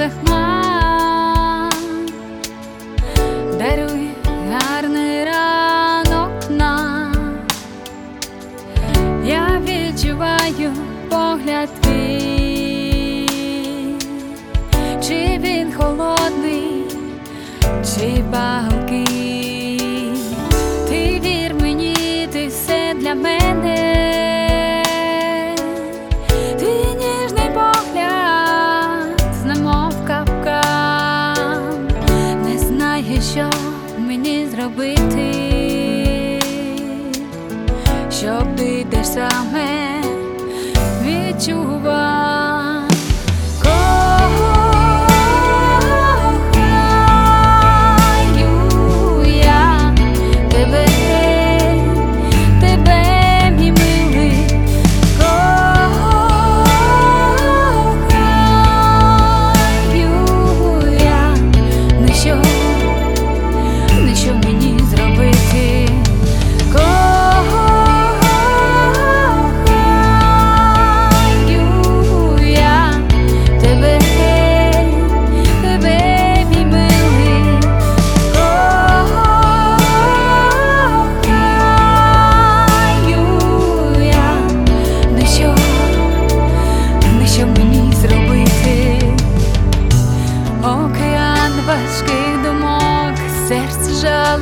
вийшло хмар, даруй гарний ранок нам. Я відчуваю погляд твій, чи він холодний, чи палкий. Ти вір мені, ти все для мене. мені зробити, щоб ти те саме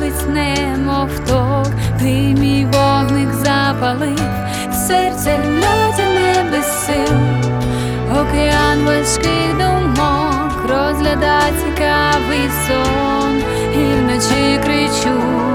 палець, немов то ти мій вогник запалив, серце людяне без сил, океан важкий думок розгляда цікавий сон, і вночі кричу.